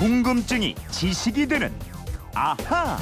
궁금증이 지식이 되는 아하.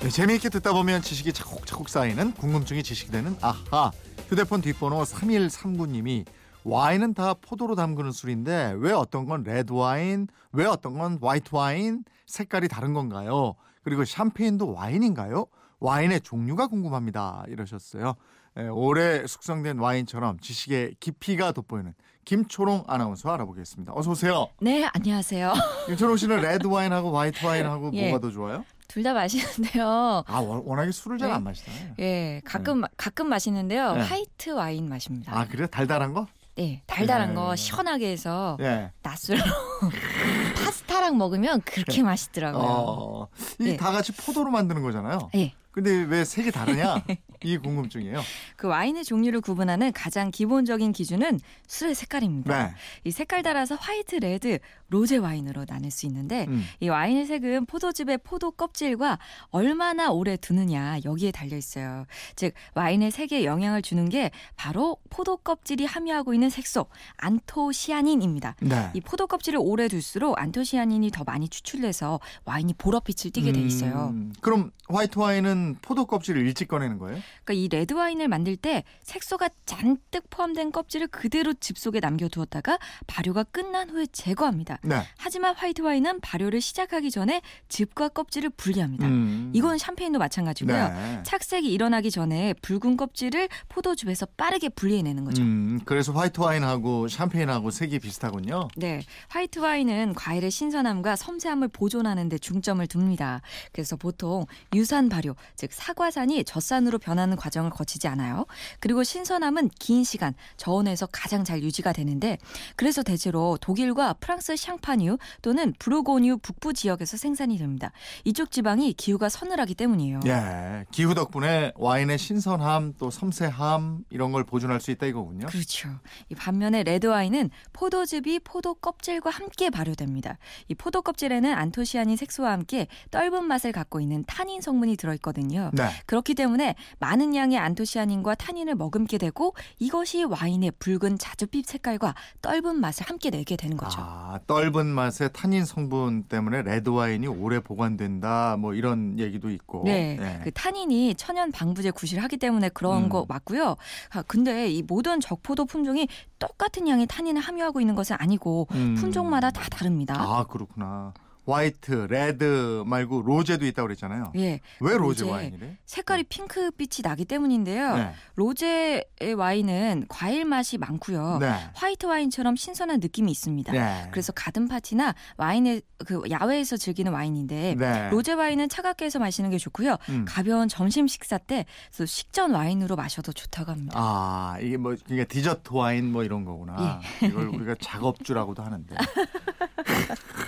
네, 재미있게 듣다 보면 지식이 차곡차곡 쌓이는 궁금증이 지식이 되는 아하. 휴대폰 뒷번호 3139님이 와인은 다 포도로 담그는 술인데 왜 어떤 건 레드 와인, 왜 어떤 건 화이트 와인 색깔이 다른 건가요? 그리고 샴페인도 와인인가요? 와인의 종류가 궁금합니다. 이러셨어요. 예, 오래 숙성된 와인처럼 지식의 깊이가 돋보이는 김초롱 아나운서 알아보겠습니다. 어서 오세요. 네, 안녕하세요. 김초롱 씨는 레드 와인하고 화이트 와인하고 예. 뭐가 더 좋아요? 둘 다 마시는데요. 아 워- 워낙에 술을 잘 네. 안 마시잖아요. 예, 가끔 가끔 마시는데요. 네. 화이트 와인 마십니다. 아 그래요? 달달한 거? 네, 달달한 네. 거 시원하게 해서 예. 낮술로 파스타랑 먹으면 그렇게 맛있더라고요. 어, 이게 네. 다 같이 포도로 만드는 거잖아요. 예. 근데 왜 색이 다르냐? 이 궁금증이에요. 그 와인의 종류를 구분하는 가장 기본적인 기준은 술의 색깔입니다. 네. 이 색깔 따라서 화이트, 레드, 로제 와인으로 나눌 수 있는데 음. 이 와인의 색은 포도즙의 포도 껍질과 얼마나 오래 두느냐 여기에 달려 있어요. 즉 와인의 색에 영향을 주는 게 바로 포도 껍질이 함유하고 있는 색소 안토시아닌입니다. 네. 이 포도 껍질을 오래 둘수록 안토시아닌이 더 많이 추출돼서 와인이 보랏빛을 띠게 돼 있어요. 음, 그럼 화이트 와인은 포도 껍질을 일찍 꺼내는 거예요? 그러니까 이 레드 와인을 만들 때 색소가 잔뜩 포함된 껍질을 그대로 즙 속에 남겨두었다가 발효가 끝난 후에 제거합니다. 네. 하지만 화이트 와인은 발효를 시작하기 전에 즙과 껍질을 분리합니다. 음. 이건 샴페인도 마찬가지고요. 네. 착색이 일어나기 전에 붉은 껍질을 포도즙에서 빠르게 분리해내는 거죠. 음, 그래서 화이트 와인하고 샴페인하고 색이 비슷하군요. 네, 화이트 와인은 과일의 신선함과 섬세함을 보존하는 데 중점을 둡니다. 그래서 보통 유산 발효, 즉 사과산이 젖산으로 변 하는 과정을 거치지 않아요. 그리고 신선함은 긴 시간 저온에서 가장 잘 유지가 되는데 그래서 대체로 독일과 프랑스 샹파뉴 또는 부르고뉴 북부 지역에서 생산이 됩니다. 이쪽 지방이 기후가 서늘하기 때문이에요. 예, 기후 덕분에 와인의 신선함 또 섬세함 이런 걸 보존할 수 있다 이거군요. 그렇죠. 이 반면에 레드 와인은 포도즙이 포도 껍질과 함께 발효됩니다. 이 포도 껍질에는 안토시아닌 색소와 함께 떫은 맛을 갖고 있는 타닌 성분이 들어 있거든요. 네. 그렇기 때문에 많은 양의 안토시아닌과 타닌을 머금게 되고 이것이 와인의 붉은 자줏빛 색깔과 떫은 맛을 함께 내게 되는 거죠. 아, 떫은 맛의 타닌 성분 때문에 레드 와인이 오래 보관된다 뭐 이런 얘기도 있고. 네, 예. 그 타닌이 천연 방부제 구실을 하기 때문에 그런 음. 거 맞고요. 아, 근데 이 모든 적포도 품종이 똑같은 양의 타닌을 함유하고 있는 것은 아니고 음. 품종마다 다 다릅니다. 아 그렇구나. 화이트, 레드 말고 로제도 있다고 그랬잖아요. 예, 왜 로제, 로제. 와인이래? 색깔이 핑크빛이 나기 때문인데요. 네. 로제의 와인은 과일 맛이 많고요. 네. 화이트 와인처럼 신선한 느낌이 있습니다. 네. 그래서 가든 파티나 와인의 그 야외에서 즐기는 와인인데 네. 로제 와인은 차갑게 해서 마시는 게 좋고요. 음. 가벼운 점심 식사 때 식전 와인으로 마셔도 좋다고 합니다. 아 이게 뭐 그러니까 디저트 와인 뭐 이런 거구나. 예. 이걸 우리가 작업주라고도 하는데.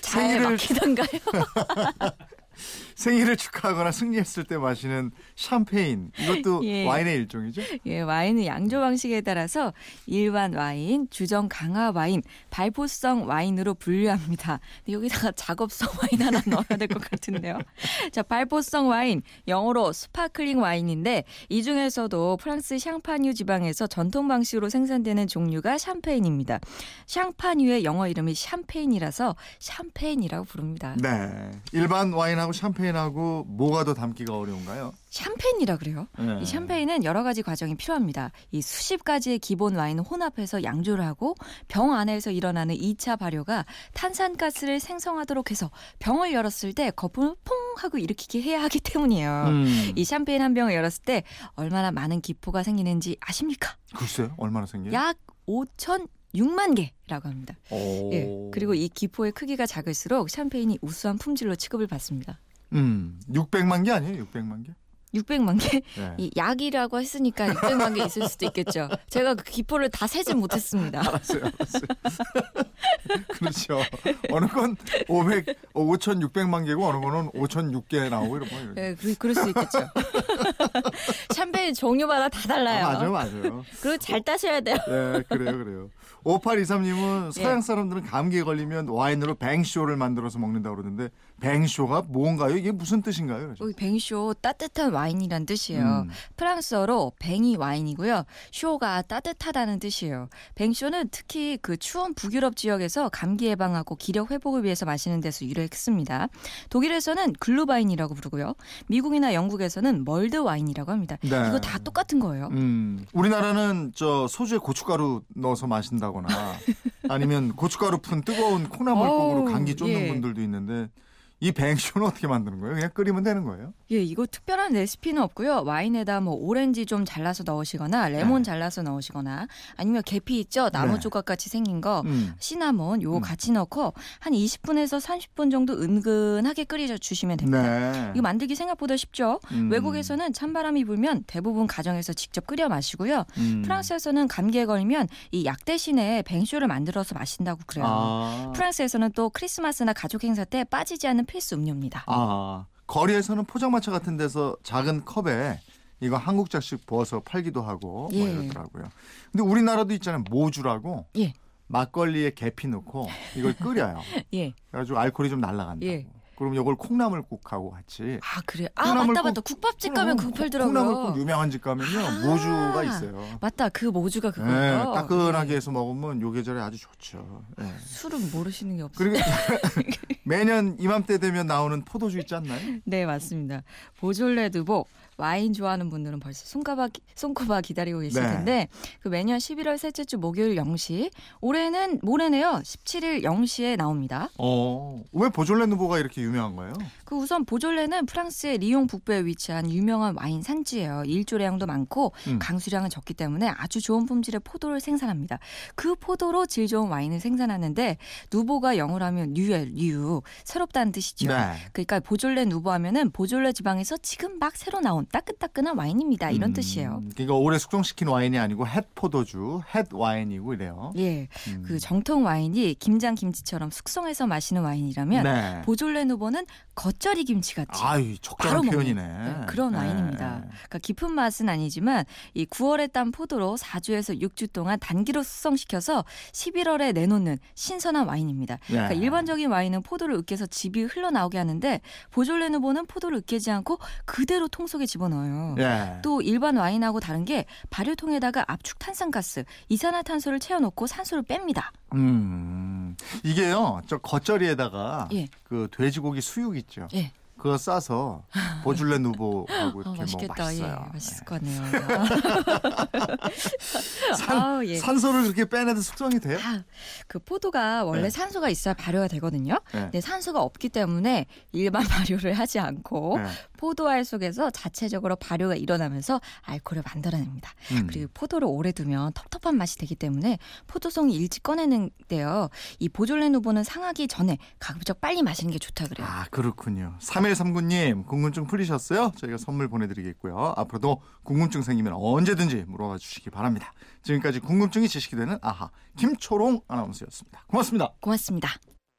잘 생일을- 막히던가요? 생일을 축하하거나 승리했을 때 마시는 샴페인 이것도 예. 와인의 일종이죠. 예, 와인은 양조 방식에 따라서 일반 와인, 주정 강화 와인, 발포성 와인으로 분류합니다. 여기다가 작업성 와인 하나 넣어야 될 것 같은데요. 자, 발포성 와인, 영어로 sparkling wine인데 이 중에서도 프랑스 샹파뉴 지방에서 전통 방식으로 생산되는 종류가 샴페인입니다. 샹파뉴의 영어 이름이 샴페인이라서 샴페인이라고 부릅니다. 네. 일반 와인하고 샴페인 하고 뭐가 더 담기가 어려운가요? 샴페인이라 그래요? 네. 이 샴페인은 여러 가지 과정이 필요합니다. 이 수십 가지의 기본 와인을 혼합해서 양조를 하고 병 안에서 일어나는 2차 발효가 탄산가스를 생성하도록 해서 병을 열었을 때 거품을 퐁 하고 일으키게 해야 하기 때문이에요. 음. 이 샴페인 한 병을 열었을 때 얼마나 많은 기포가 생기는지 아십니까? 글쎄요. 얼마나 생겨요? 약 5천 6만 개라고 합니다. 오. 예. 그리고 이 기포의 크기가 작을수록 샴페인이 우수한 품질로 취급을 받습니다. 음. 600만 개 아니에요? 600만 개? 600만 개? 네. 이 약이라고 했으니까 600만 개 있을 수도 있겠죠. 제가 그 기포를 다 세질 못했습니다. 알았어요. 알았어요. 그렇죠. 어느 건 500, 5,600만 개고 어느 거는 5,006개 나오고 이런 거. 네, 그, 그럴 수 있겠죠. 종류마다 다 달라요. 아, 맞아요, 맞아요. 그리고 잘 따셔야 돼요. 네, 그래요, 그래요. 5823님은 예. 서양 사람들은 감기에 걸리면 와인으로 뱅쇼를 만들어서 먹는다고 그러는데 뱅쇼가 뭔가요? 이게 무슨 뜻인가요? 그래서. 여기 뱅쇼 따뜻한 와인이란 뜻이에요. 음. 프랑스어로 뱅이 와인이고요. 쇼가 따뜻하다는 뜻이에요. 뱅쇼는 특히 그 추운 북유럽 지역에서 감기 예방하고 기력 회복을 위해서 마시는 데서 유래했습니다. 독일에서는 글루바인이라고 부르고요. 미국이나 영국에서는 멀드 와인이라고 합니다. 네. 이거 다 똑같은 거예요. 음, 우리나라는 저 소주에 고춧가루 넣어서 마신다거나 아니면 고춧가루 푼 뜨거운 콩나물국으로 감기 쫓는 예. 분들도 있는데 이 뱅쇼는 어떻게 만드는 거예요? 그냥 끓이면 되는 거예요? 예, 이거 특별한 레시피는 없고요. 와인에다 뭐 오렌지 좀 잘라서 넣으시거나 레몬 네. 잘라서 넣으시거나 아니면 계피 있죠? 나무 네. 조각 같이 생긴 거 음. 시나몬 요거 음. 같이 넣고 한 20분에서 30분 정도 은근하게 끓여 주시면 됩니다. 네. 이거 만들기 생각보다 쉽죠. 음. 외국에서는 찬바람이 불면 대부분 가정에서 직접 끓여 마시고요. 음. 프랑스에서는 감기에 걸리면 이 약 대신에 뱅쇼를 만들어서 마신다고 그래요. 아. 프랑스에서는 또 크리스마스나 가족 행사 때 빠지지 않는 필수 음료입니다. 아, 거리에서는 포장마차 같은 데서 작은 컵에 이거 한국 작식 부어서 팔기도 하고 뭐 예. 이러더라고요. 근데 우리나라도 있잖아요. 모주라고 예. 막걸리에 계피 넣고 이걸 끓여요. 예. 그래가지고 알코올이 좀 날아간다고. 예. 그럼 이걸 콩나물국하고 같이 아 그래. 아 맞다 국- 맞다. 국밥집 가면 그거 팔더라고요. 콩나물국 유명한 집 가면요 아. 모주가 있어요. 맞다. 그 모주가 네, 그거예요. 따끈하게 예. 해서 먹으면 요 계절에 아주 좋죠. 예. 술은 모르시는 게 없어요. 그리고 매년 이맘때 되면 나오는 포도주 있지 않나요? 네 맞습니다. 보졸레 두보 와인 좋아하는 분들은 벌써 손꼽아 손꼽아 기다리고 계실 네. 텐데 그 매년 11월 셋째 주 목요일 0시 올해는 모레네요 17일 0시에 나옵니다. 어, 왜 보졸레 누보가 이렇게 유명한 거예요? 그 우선 보졸레는 프랑스의 리옹 북부에 위치한 유명한 와인 산지예요. 일조량도 많고 음. 강수량은 적기 때문에 아주 좋은 품질의 포도를 생산합니다. 그 포도로 질 좋은 와인을 생산하는데 nouveau가 영어로 하면 new예요 new 새롭다는 뜻이죠. 네. 그러니까 보졸레 누보 하면은 보졸레 지방에서 지금 막 새로 나온 따끈따끈한 와인입니다. 이런 음, 뜻이에요. 그러니까 오래 숙성시킨 와인이 아니고 햇 포도주, 햇 와인이고 이래요. 예, 음. 그 정통 와인이 김장 김치처럼 숙성해서 마시는 와인이라면 네. 보졸레 누보는 겉절이 김치 같이 아유, 바로 표현이네. 네, 그런 네. 와인입니다. 그러니까 깊은 맛은 아니지만 이 9월에 딴 포도로 4주에서 6주 동안 단기로 숙성시켜서 11월에 내놓는 신선한 와인입니다. 네. 그러니까 일반적인 와인은 포도 를 으깨서 즙이 흘러나오게 하는데 보졸레 누보는 포도를 으깨지 않고 그대로 통 속에 집어넣어요. 예. 또 일반 와인하고 다른 게 발효통에다가 압축 탄산가스, 이산화탄소를 채워놓고 산소를 뺍니다. 음. 이게요. 저 겉절이에다가 예. 그 돼지고기 수육 있죠. 예. 그거 싸서 보줄레 누보하고 아, 이렇게 맛있겠다. 뭐 맛있어요. 예, 맛있을 것 같네요. 산, 아우, 예. 산소를 그렇게 빼내도 숙성이 돼요? 아, 그 포도가 원래 네. 산소가 있어야 발효가 되거든요. 네. 근데 산소가 없기 때문에 일반 발효를 하지 않고 네. 포도알 속에서 자체적으로 발효가 일어나면서 알코올을 만들어냅니다. 음. 그리고 포도를 오래 두면 텁텁한 맛이 되기 때문에 포도송이 일찍 꺼내는데요. 이 보졸레 누보는 상하기 전에 가급적 빨리 마시는 게 좋다 그래요. 아 그렇군요. 3139님 궁금증 풀리셨어요? 저희가 선물 보내드리겠고요. 앞으로도 궁금증 생기면 언제든지 물어봐 주시기 바랍니다. 지금까지 궁금증이 지식이 되는 아하 김초롱 아나운서였습니다. 고맙습니다. 고맙습니다.